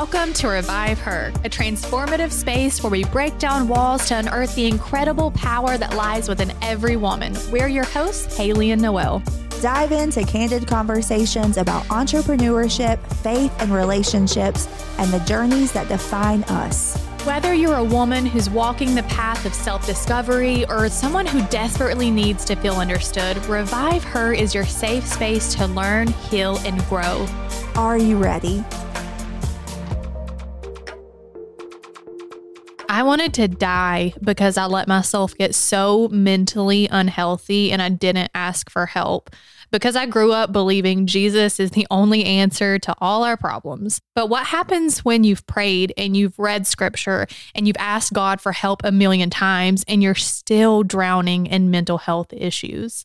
Welcome to Revive Her, a transformative space where we break down walls to unearth the incredible power that lies within every woman. We're your hosts, Haley and Noel. Dive into candid conversations about entrepreneurship, faith, and relationships, and the journeys that define us. Whether you're a woman who's walking the path of self discovery or someone who desperately needs to feel understood, Revive Her is your safe space to learn, heal, and grow. Are you ready? I wanted to die because I let myself get so mentally unhealthy and I didn't ask for help. Because I grew up believing Jesus is the only answer to all our problems. But what happens when you've prayed and you've read scripture and you've asked God for help a million times and you're still drowning in mental health issues?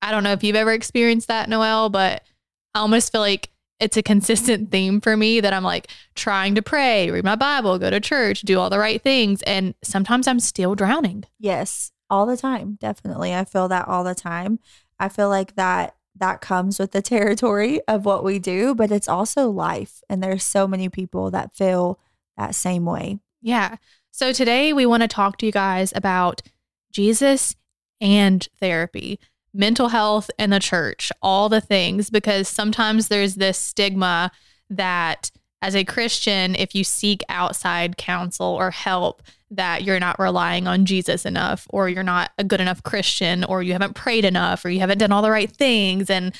I don't know if you've ever experienced that, Noel, but I almost feel like it's a consistent theme for me that I'm like trying to pray, read my Bible, go to church, do all the right things. And sometimes I'm still drowning. Yes, all the time. Definitely. I feel that all the time. I feel like that that comes with the territory of what we do, but it's also life. And there's so many people that feel that same way. Yeah. So today we want to talk to you guys about Jesus and therapy mental health and the church, all the things, because sometimes there's this stigma that as a Christian, if you seek outside counsel or help, that you're not relying on Jesus enough, or you're not a good enough Christian, or you haven't prayed enough, or you haven't done all the right things. And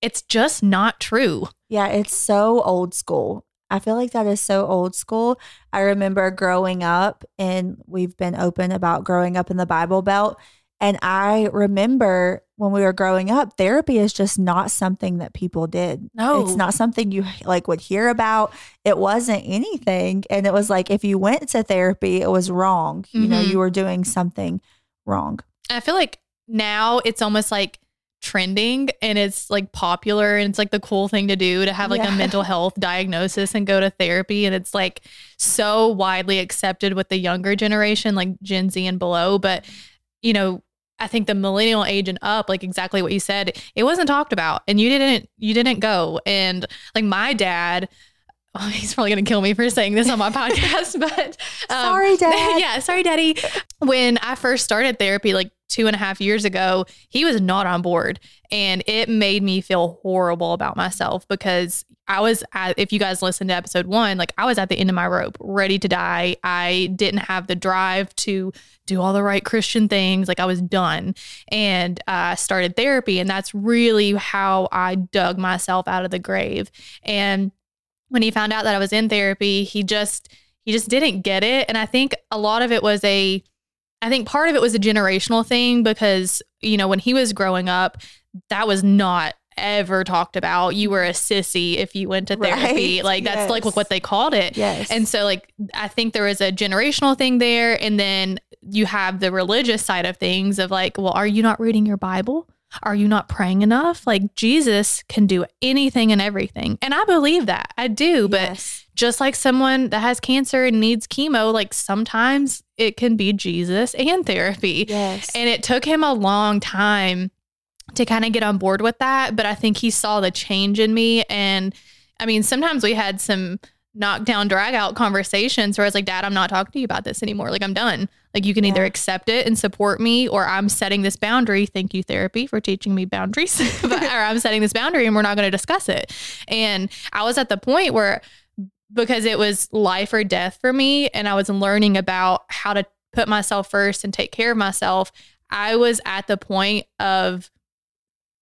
it's just not true. Yeah, it's so old school. I feel like that is so old school. I remember growing up, and we've been open about growing up in the Bible Belt. And I remember when we were growing up, therapy is just not something that people did. No. It's not something you like would hear about. It wasn't anything. And it was like if you went to therapy, it was wrong. You know, Mhm. you were doing something wrong. I feel like now it's almost like trending and it's like popular and it's like the cool thing to do to have like Yeah. a mental health diagnosis and go to therapy and it's like so widely accepted with the younger generation like Gen Z and below but you know I think the millennial age and up like exactly what you said it wasn't talked about and you didn't you didn't go. And like my dad Oh, he's probably going to kill me for saying this on my podcast, but um, Sorry, Dad. yeah, sorry, daddy. When I first started therapy, like two and a half years ago, he was not on board. And it made me feel horrible about myself because I was, at, if you guys listened to episode one, like I was at the end of my rope, ready to die. I didn't have the drive to do all the right Christian things. Like I was done and I started therapy. And that's really how I dug myself out of the grave. And when he found out that I was in therapy, he just, he just didn't get it. And I think a lot of it was a, I think part of it was a generational thing because, you know, when he was growing up, that was not ever talked about. You were a sissy if you went to therapy. Right. Like that's like what they called it. Yes. And so like I think there was a generational thing there and then you have the religious side of things of like, well, are you not reading your Bible? Are you not praying enough? Like Jesus can do anything and everything. And I believe that. I do, but Yes. just like someone that has cancer and needs chemo, like sometimes it can be Jesus and therapy. Yes. And it took him a long time to kind of get on board with that. But I think he saw the change in me. And I mean, sometimes we had some knockdown, drag out conversations where I was like, Dad, I'm not talking to you about this anymore. Like, I'm done. Like, you can either accept it and support me, or I'm setting this boundary. Thank you, therapy, for teaching me boundaries. but, or I'm setting this boundary and we're not going to discuss it. And I was at the point where, because it was life or death for me, and I was learning about how to put myself first and take care of myself, I was at the point of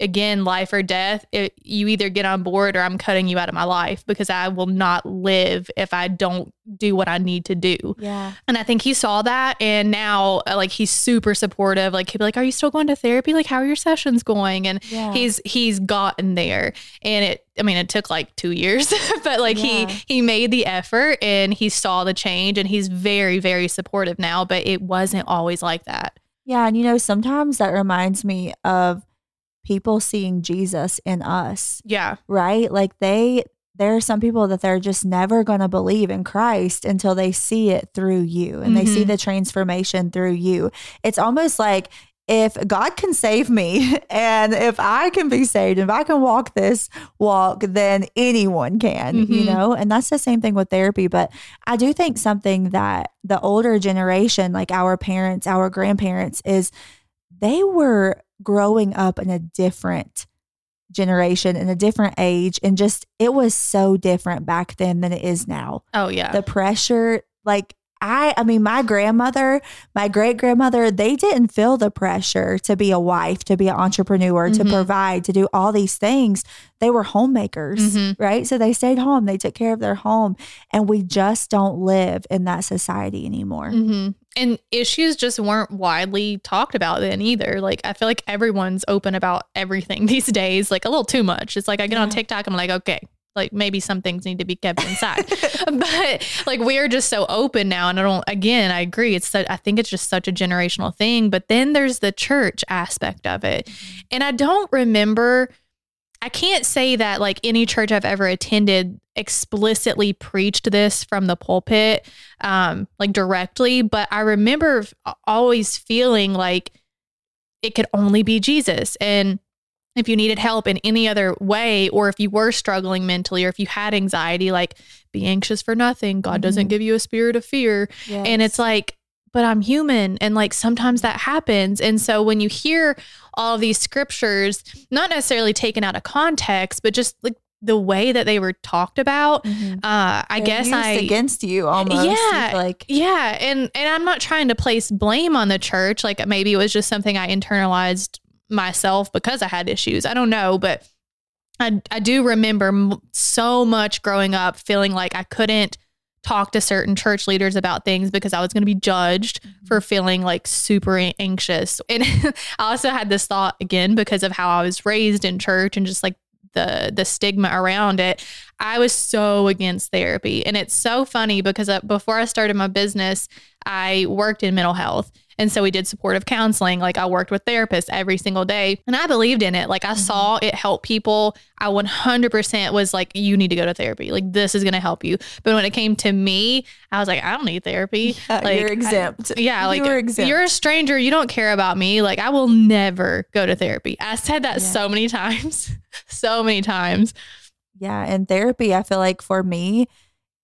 again life or death it, you either get on board or i'm cutting you out of my life because i will not live if i don't do what i need to do yeah. and i think he saw that and now uh, like he's super supportive like he'd be like are you still going to therapy like how are your sessions going and Yeah. he's he's gotten there and it i mean it took like two years but like Yeah. he he made the effort and he saw the change and he's very very supportive now but it wasn't always like that Yeah, and you know, sometimes that reminds me of people seeing Jesus in us, yeah right? Like they there are some people that they're just never going to believe in Christ until they see it through you and they see Mhm. the transformation through you. It's almost like if God can save me and if I can be saved, if I can walk this walk, then anyone can, mm-hmm. you know? And that's the same thing with therapy. But I do think something that the older generation, like our parents, our grandparents, is they were growing up in a different generation in a different age and just it was so different back then than it is now. Oh yeah. The pressure like I I mean my grandmother, my great grandmother, they didn't feel the pressure to be a wife, to be an entrepreneur, mm-hmm. to provide, to do all these things. They were homemakers, mm-hmm. right? So they stayed home, they took care of their home, and we just don't live in that society anymore. Mm-hmm. And issues just weren't widely talked about then either. Like I feel like everyone's open about everything these days, like a little too much. It's like I get yeah. on TikTok, I'm like, okay, like maybe some things need to be kept inside but like we are just so open now and i don't again i agree it's i think it's just such a generational thing but then there's the church aspect of it mm-hmm. and i don't remember i can't say that like any church i've ever attended explicitly preached this from the pulpit um like directly but i remember always feeling like it could only be jesus and if you needed help in any other way, or if you were struggling mentally, or if you had anxiety, like be anxious for nothing. God mm-hmm. doesn't give you a spirit of fear. Yes. And it's like, but I'm human. And like sometimes that happens. And so when you hear all these scriptures, not necessarily taken out of context, but just like the way that they were talked about, mm-hmm. uh, I They're guess I against you almost. Yeah, like yeah, and and I'm not trying to place blame on the church. Like maybe it was just something I internalized myself because I had issues. I don't know, but I, I do remember so much growing up feeling like I couldn't talk to certain church leaders about things because I was going to be judged mm-hmm. for feeling like super anxious. And I also had this thought again because of how I was raised in church and just like the the stigma around it. I was so against therapy. And it's so funny because uh, before I started my business, I worked in mental health. And so we did supportive counseling. Like I worked with therapists every single day and I believed in it. Like I mm-hmm. saw it help people. I 100% was like, you need to go to therapy. Like this is going to help you. But when it came to me, I was like, I don't need therapy. Yeah, like you're exempt. I, yeah. Like you're, exempt. you're a stranger. You don't care about me. Like I will never go to therapy. I said that yeah. so many times, so many times. Yeah. And therapy, I feel like for me,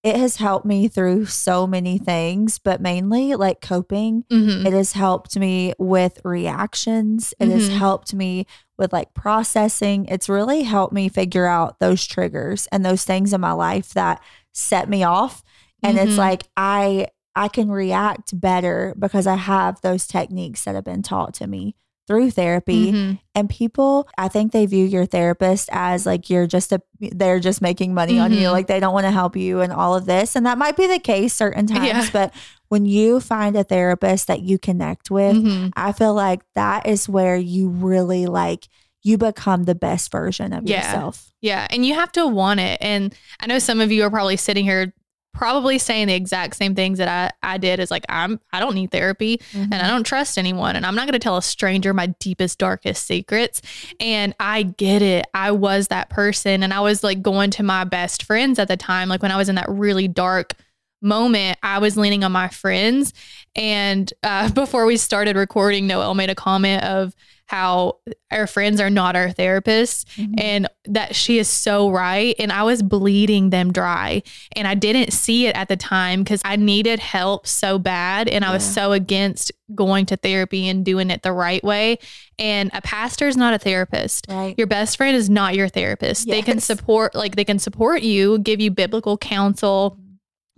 it has helped me through so many things, but mainly like coping. Mm-hmm. It has helped me with reactions. It mm-hmm. has helped me with like processing. It's really helped me figure out those triggers and those things in my life that set me off. And mm-hmm. it's like I I can react better because I have those techniques that have been taught to me through therapy mm-hmm. and people i think they view your therapist as like you're just a they're just making money mm-hmm. on you mm-hmm. like they don't want to help you and all of this and that might be the case certain times yeah. but when you find a therapist that you connect with mm-hmm. i feel like that is where you really like you become the best version of yeah. yourself. Yeah. And you have to want it. And I know some of you are probably sitting here probably saying the exact same things that I, I did is like I'm I don't need therapy mm-hmm. and I don't trust anyone and I'm not going to tell a stranger my deepest darkest secrets and I get it I was that person and I was like going to my best friends at the time like when I was in that really dark moment I was leaning on my friends and uh, before we started recording Noel made a comment of how our friends are not our therapists mm-hmm. and that she is so right. And I was bleeding them dry. And I didn't see it at the time because I needed help so bad. And yeah. I was so against going to therapy and doing it the right way. And a pastor is not a therapist. Right. Your best friend is not your therapist. Yes. They can support, like, they can support you, give you biblical counsel,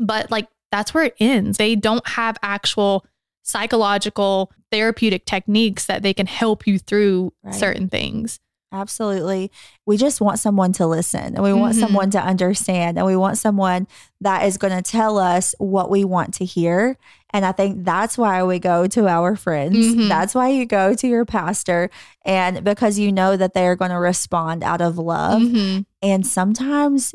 but like, that's where it ends. They don't have actual psychological therapeutic techniques that they can help you through right. certain things. Absolutely. We just want someone to listen and we want mm-hmm. someone to understand and we want someone that is going to tell us what we want to hear. And I think that's why we go to our friends. Mm-hmm. That's why you go to your pastor and because you know that they are going to respond out of love. Mm-hmm. And sometimes,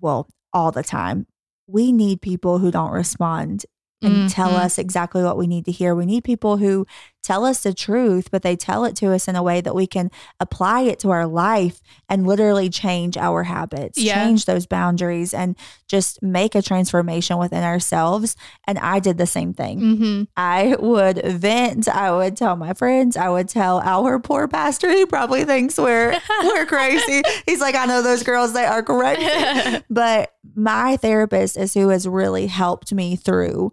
well, all the time, we need people who don't respond and mm-hmm. tell us exactly what we need to hear. We need people who tell us the truth, but they tell it to us in a way that we can apply it to our life and literally change our habits, Yeah. change those boundaries, and just make a transformation within ourselves. And I did the same thing. Mm-hmm. I would vent. I would tell my friends. I would tell our poor pastor. He probably thinks we're we're crazy. He's like, I know those girls. They are crazy. but my therapist is who has really helped me through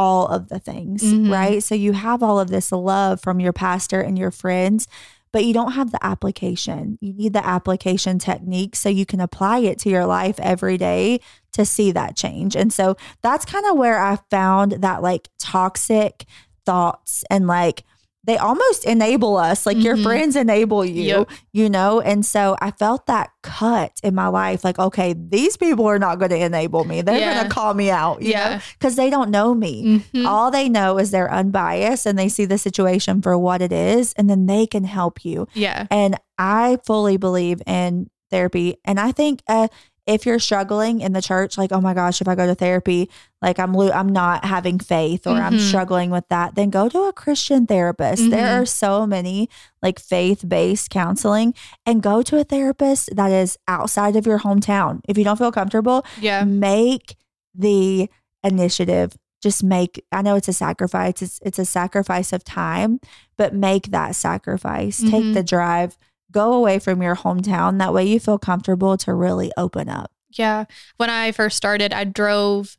all of the things, Mhm. right? So you have all of this love from your pastor and your friends, but you don't have the application. You need the application technique so you can apply it to your life every day to see that change. And so that's kind of where I found that like toxic thoughts and like they almost enable us like your Mhm. friends enable you Yep. you know and so i felt that cut in my life like okay these people are not going to enable me they're Yeah. going to call me out you Yeah. because they don't know me Mhm. all they know is they're unbiased and they see the situation for what it is and then they can help you Yeah. and I fully believe in therapy. And I think uh, if you're struggling in the church, like, oh my gosh, if I go to therapy, like I'm lo- I'm not having faith or I'm Mhm. struggling with that, then go to a Christian therapist. There Mhm. are so many like faith based counseling and go to a therapist that is outside of your hometown. If you don't feel comfortable, Yeah. make the initiative just make i know it's a sacrifice it's it's a sacrifice of time but make that sacrifice take Mhm. the drive go away from your hometown that way you feel comfortable to really open up Yeah. When I first started, I drove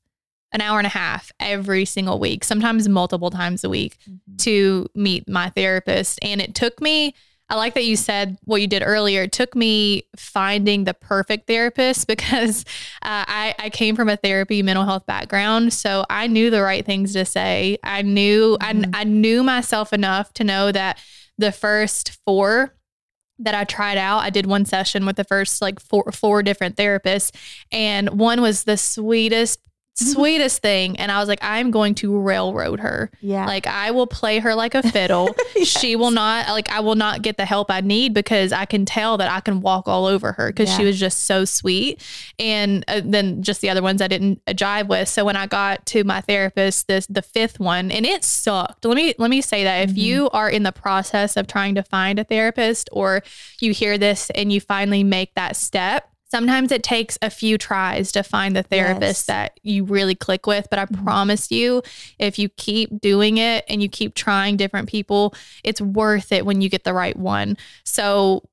an hour and a half every single week, sometimes multiple times a week to meet my therapist. And it took me, I like that you said what you did earlier. It took me finding the perfect therapist because uh, I, I came from a therapy mental health background. So I knew the right things to say. I knew, Mhm. I, I knew myself enough to know that the first four that I tried out. I did one session with the first like four four different therapists and one was the sweetest sweetest thing and I was like I'm going to railroad her. yeah Like I will play her like a fiddle. She will not like I will not get the help I need because I can tell that I can walk all over her because she was just so sweet. And uh, then just the other ones I didn't uh, jive with. So when I got to my therapist, this the fifth one, and it sucked. Let me let me say that if Mhm. you are in the process of trying to find a therapist or you hear this and you finally make that step. Sometimes it takes a few tries to find the therapist Yes. that you really click with, but I Mhm. promise you, if you keep doing it and you keep trying different people, it's worth it when you get the right one. So,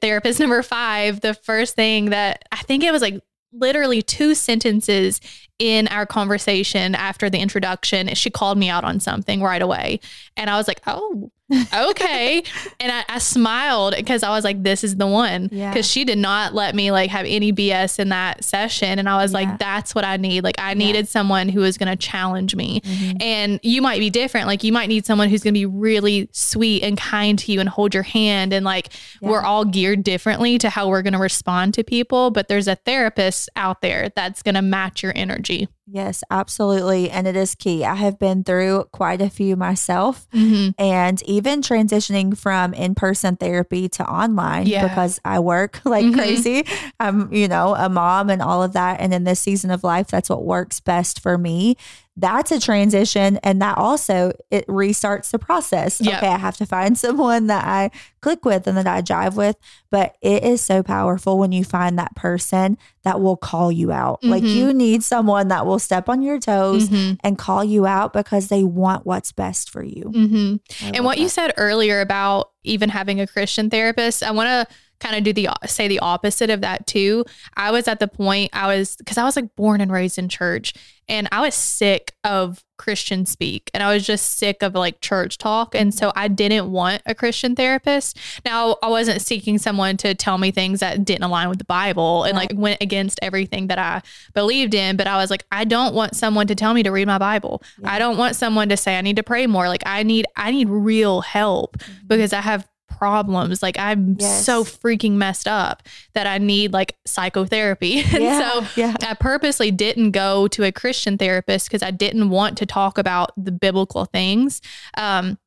therapist number five, the first thing that I think it was like literally two sentences in our conversation after the introduction, she called me out on something right away. And I was like, oh, okay. and I, I smiled because I was like, this is the one. Yeah. Because she did not let me like have any BS in that session. And I was Yeah. like, that's what I need. Like, I needed someone who was going to challenge me. Mhm. And you might be different. Like you might need someone who's going to be really sweet and kind to you and hold your hand. And like Yeah. we're all geared differently to how we're going to respond to people. But there's a therapist out there that's going to match your energy. Yes absolutely and it is key i have been through quite a few myself Mm-hmm. and even transitioning from in-person therapy to online Yeah. because I work like Mhm. crazy. I'm, you know, a mom and all of that and in this season of life that's what works best for me. That's a transition and that also it restarts the process. Yeah. Okay, I have to find someone that I click with and that I jive with, but it is so powerful when you find that person that will call you out. Like Mhm. you need someone that will step on your toes Mm-hmm. and call you out because they want what's best for you. Mm-hmm. And what you said earlier about even having a Christian therapist, I want to kind of do the say the opposite of that too. I was at the point I was because I was like born and raised in church, and I was sick of Christian speak, and I was just sick of like church talk, and so I didn't want a Christian therapist. Now I wasn't seeking someone to tell me things that didn't align with the Bible and like went against everything that I believed in, but I was like, I don't want someone to tell me to read my Bible. Yeah. I don't want someone to say I need to pray more. Like I need I need real help mm-hmm. because I have problems. Like I'm Yes. so freaking messed up that I need like psychotherapy. and Yeah, so yeah. I purposely didn't go to a Christian therapist because I didn't want to talk about the biblical things. Um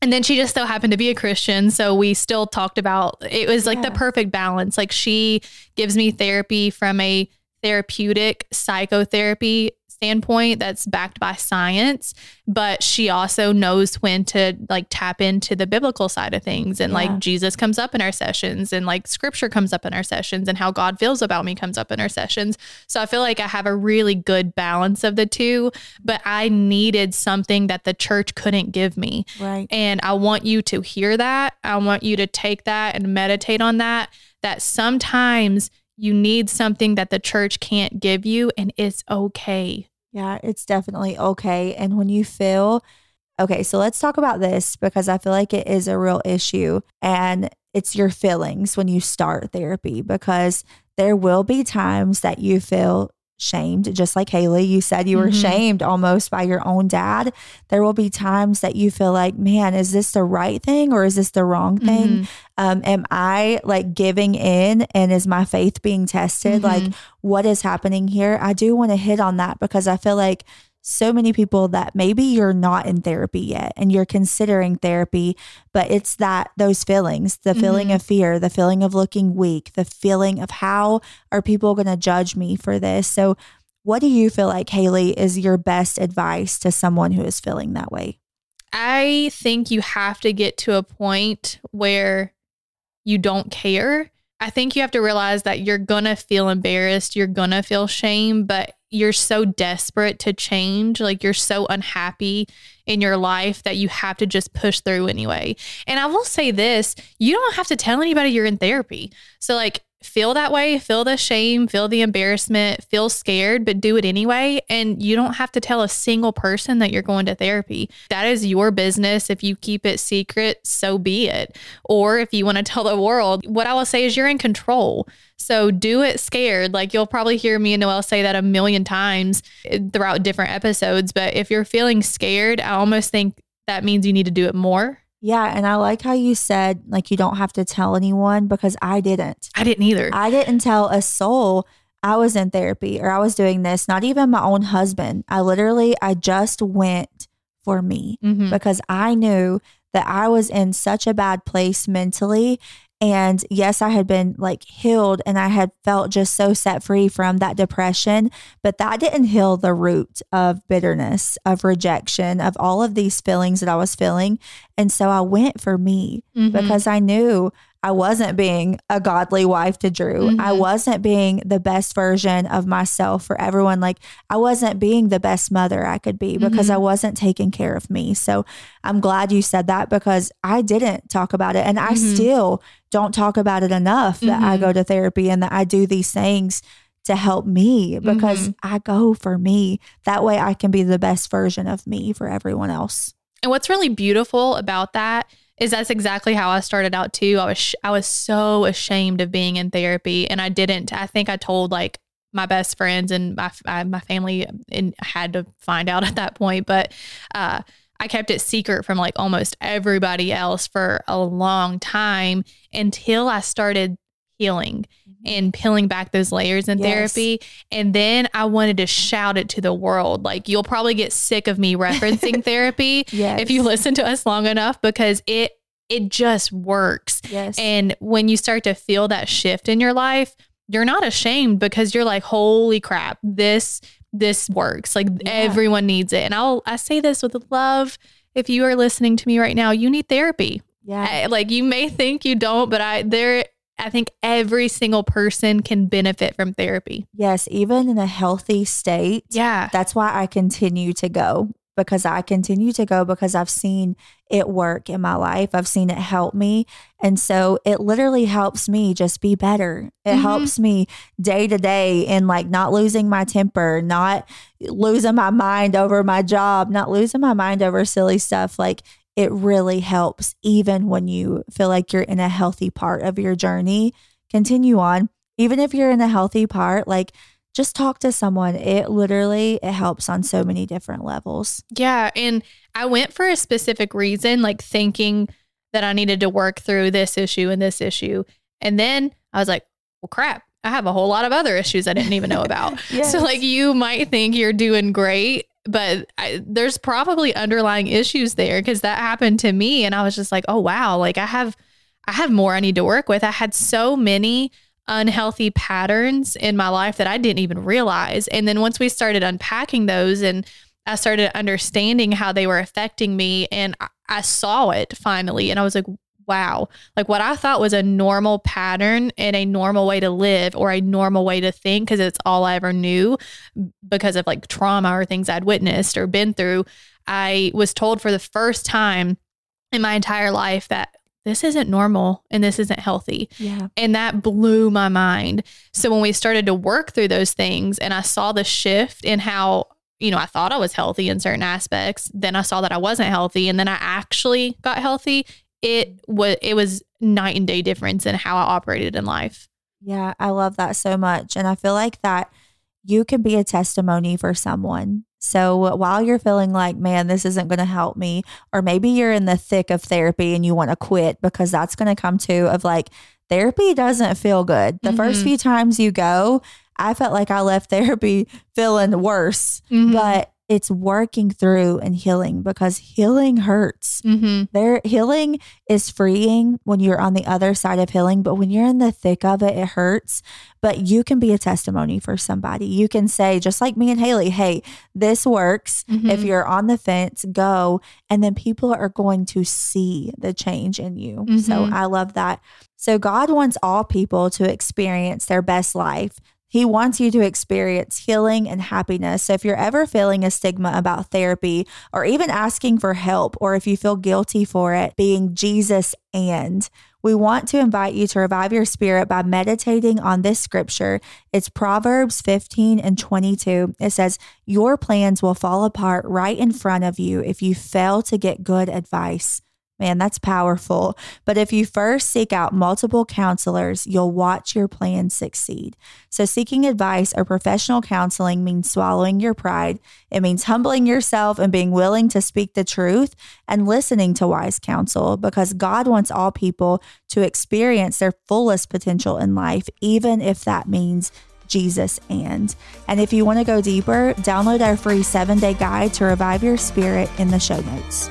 and then she just so happened to be a Christian. So we still talked about it was like the perfect balance. Like she gives me therapy from a therapeutic psychotherapy standpoint that's backed by science, but she also knows when to like tap into the biblical side of things. And Yeah. like Jesus comes up in our sessions and like scripture comes up in our sessions and how God feels about me comes up in our sessions. So I feel like I have a really good balance of the two, but I needed something that the church couldn't give me. Right. And I want you to hear that. I want you to take that and meditate on that. That sometimes you need something that the church can't give you, and it's okay. Yeah, it's definitely okay. And when you feel, okay, so let's talk about this because I feel like it is a real issue. And it's your feelings when you start therapy because there will be times that you feel shamed, just like Haley. You said you were Mhm. shamed almost by your own dad. There will be times that you feel like, man, is this the right thing or is this the wrong thing? Mhm. Um, am I like giving in and is my faith being tested? Like, Mhm. what is happening here? I do want to hit on that because I feel like so many people that maybe you're not in therapy yet and you're considering therapy, but it's that those feelings, the feeling Mhm. of fear, the feeling of looking weak, the feeling of how are people going to judge me for this? So, what do you feel like, Haley, is your best advice to someone who is feeling that way? I think you have to get to a point where you don't care. I think you have to realize that you're going to feel embarrassed, you're going to feel shame, but you're so desperate to change. Like you're so unhappy in your life that you have to just push through anyway. And I will say this you don't have to tell anybody you're in therapy. So, like, feel that way, feel the shame, feel the embarrassment, feel scared, but do it anyway. And you don't have to tell a single person that you're going to therapy. That is your business. If you keep it secret, so be it. Or if you want to tell the world, what I will say is you're in control. So do it scared. Like you'll probably hear me and Noel say that a million times throughout different episodes. But if you're feeling scared, I almost think that means you need to do it more. Yeah. And I like how you said, like, you don't have to tell anyone because I didn't. I didn't either. I didn't tell a soul I was in therapy or I was doing this, not even my own husband. I literally, I just went for me Mhm. because I knew that I was in such a bad place mentally. And yes, I had been like healed and I had felt just so set free from that depression, but that didn't heal the root of bitterness, of rejection, of all of these feelings that I was feeling. And so I went for me Mhm. because I knew I wasn't being a godly wife to Drew. I Mhm. wasn't being the best version of myself for everyone. Like I wasn't being the best mother I could be because I Mhm. wasn't taking care of me. So I'm glad you said that because I didn't talk about it and I Mhm. still don't talk about it enough that I go to therapy and that I do these things to help me because Mhm. I go for me. That way I can be the best version of me for everyone else. And what's really beautiful about that is that's exactly how I started out too. I was I was so ashamed of being in therapy, and I didn't. I think I told like my best friends and my my family, and had to find out at that point. But uh, I kept it secret from like almost everybody else for a long time until I started healing mm-hmm. and peeling back those layers in Yes. therapy. And then I wanted to shout it to the world. Like, you'll probably get sick of me referencing therapy Yes. if you listen to us long enough because it it just works. Yes. And when you start to feel that shift in your life, you're not ashamed because you're like, holy crap, this this works. Like Yeah. everyone needs it. And I'll I say this with love. If you are listening to me right now, you need therapy. yeah. I- like you may think you don't, but I there I think every single person can benefit from therapy. Yes, even in a healthy state. Yeah. That's why I continue to go because I continue to go because I've seen it work in my life. I've seen it help me. And so it literally helps me just be better. It Mhm. helps me day to day in like not losing my temper, not losing my mind over my job, not losing my mind over silly stuff. Like it really helps even when you feel like you're in a healthy part of your journey. Continue on. Even if you're in a healthy part, like just talk to someone. It literally it helps on so many different levels. Yeah. And I went for a specific reason, like thinking that I needed to work through this issue and this issue. And then I was like, well, crap, I have a whole lot of other issues I didn't even know about. Yes. So, like, you might think you're doing great, but I, there's probably underlying issues there because that happened to me. And I was just like, oh, wow, like I have. I have more I need to work with. I had so many unhealthy patterns in my life that I didn't even realize. And then once we started unpacking those and I started understanding how they were affecting me and I, I saw it finally and I was like, wow, like what I thought was a normal pattern and a normal way to live or a normal way to think because it's all I ever knew because of like trauma or things I'd witnessed or been through. I was told for the first time in my entire life that this isn't normal and this isn't healthy. Yeah. And that blew my mind. So when we started to work through those things and I saw the shift in how, you know, I thought I was healthy in certain aspects, then I saw that I wasn't healthy and then I actually got healthy, it was it was night and day difference in how I operated in life. Yeah, I love that so much. And I feel like that you can be a testimony for someone. So while you're feeling like, man, this isn't going to help me, or maybe you're in the thick of therapy and you want to quit because that's going to come to of like, therapy doesn't feel good. The first Mhm. few times you go, I felt like I left therapy feeling worse, Mhm. but it's working through and healing because healing hurts. Mhm. There healing is freeing when you're on the other side of healing, but when you're in the thick of it, it hurts. But you can be a testimony for somebody. You can say, just like me and Haley, hey, this works. If Mhm. you're on the fence, go. And then people are going to see the change in you. So Mhm. I love that. So God wants all people to experience their best life. He wants you to experience healing and happiness. So if you're ever feeling a stigma about therapy or even asking for help, or if you feel guilty for it, being Jesus and we want to invite you to revive your spirit by meditating on this scripture. It's Proverbs 15 and 22. It says, Your plans will fall apart right in front of you if you fail to get good advice. Man, that's powerful. But if you first seek out multiple counselors, you'll watch your plans succeed. So, seeking advice or professional counseling means swallowing your pride. It means humbling yourself and being willing to speak the truth and listening to wise counsel because God wants all people to experience their fullest potential in life, even if that means Jesus and. And if you want to go deeper, download our free seven day guide to revive your spirit in the show notes.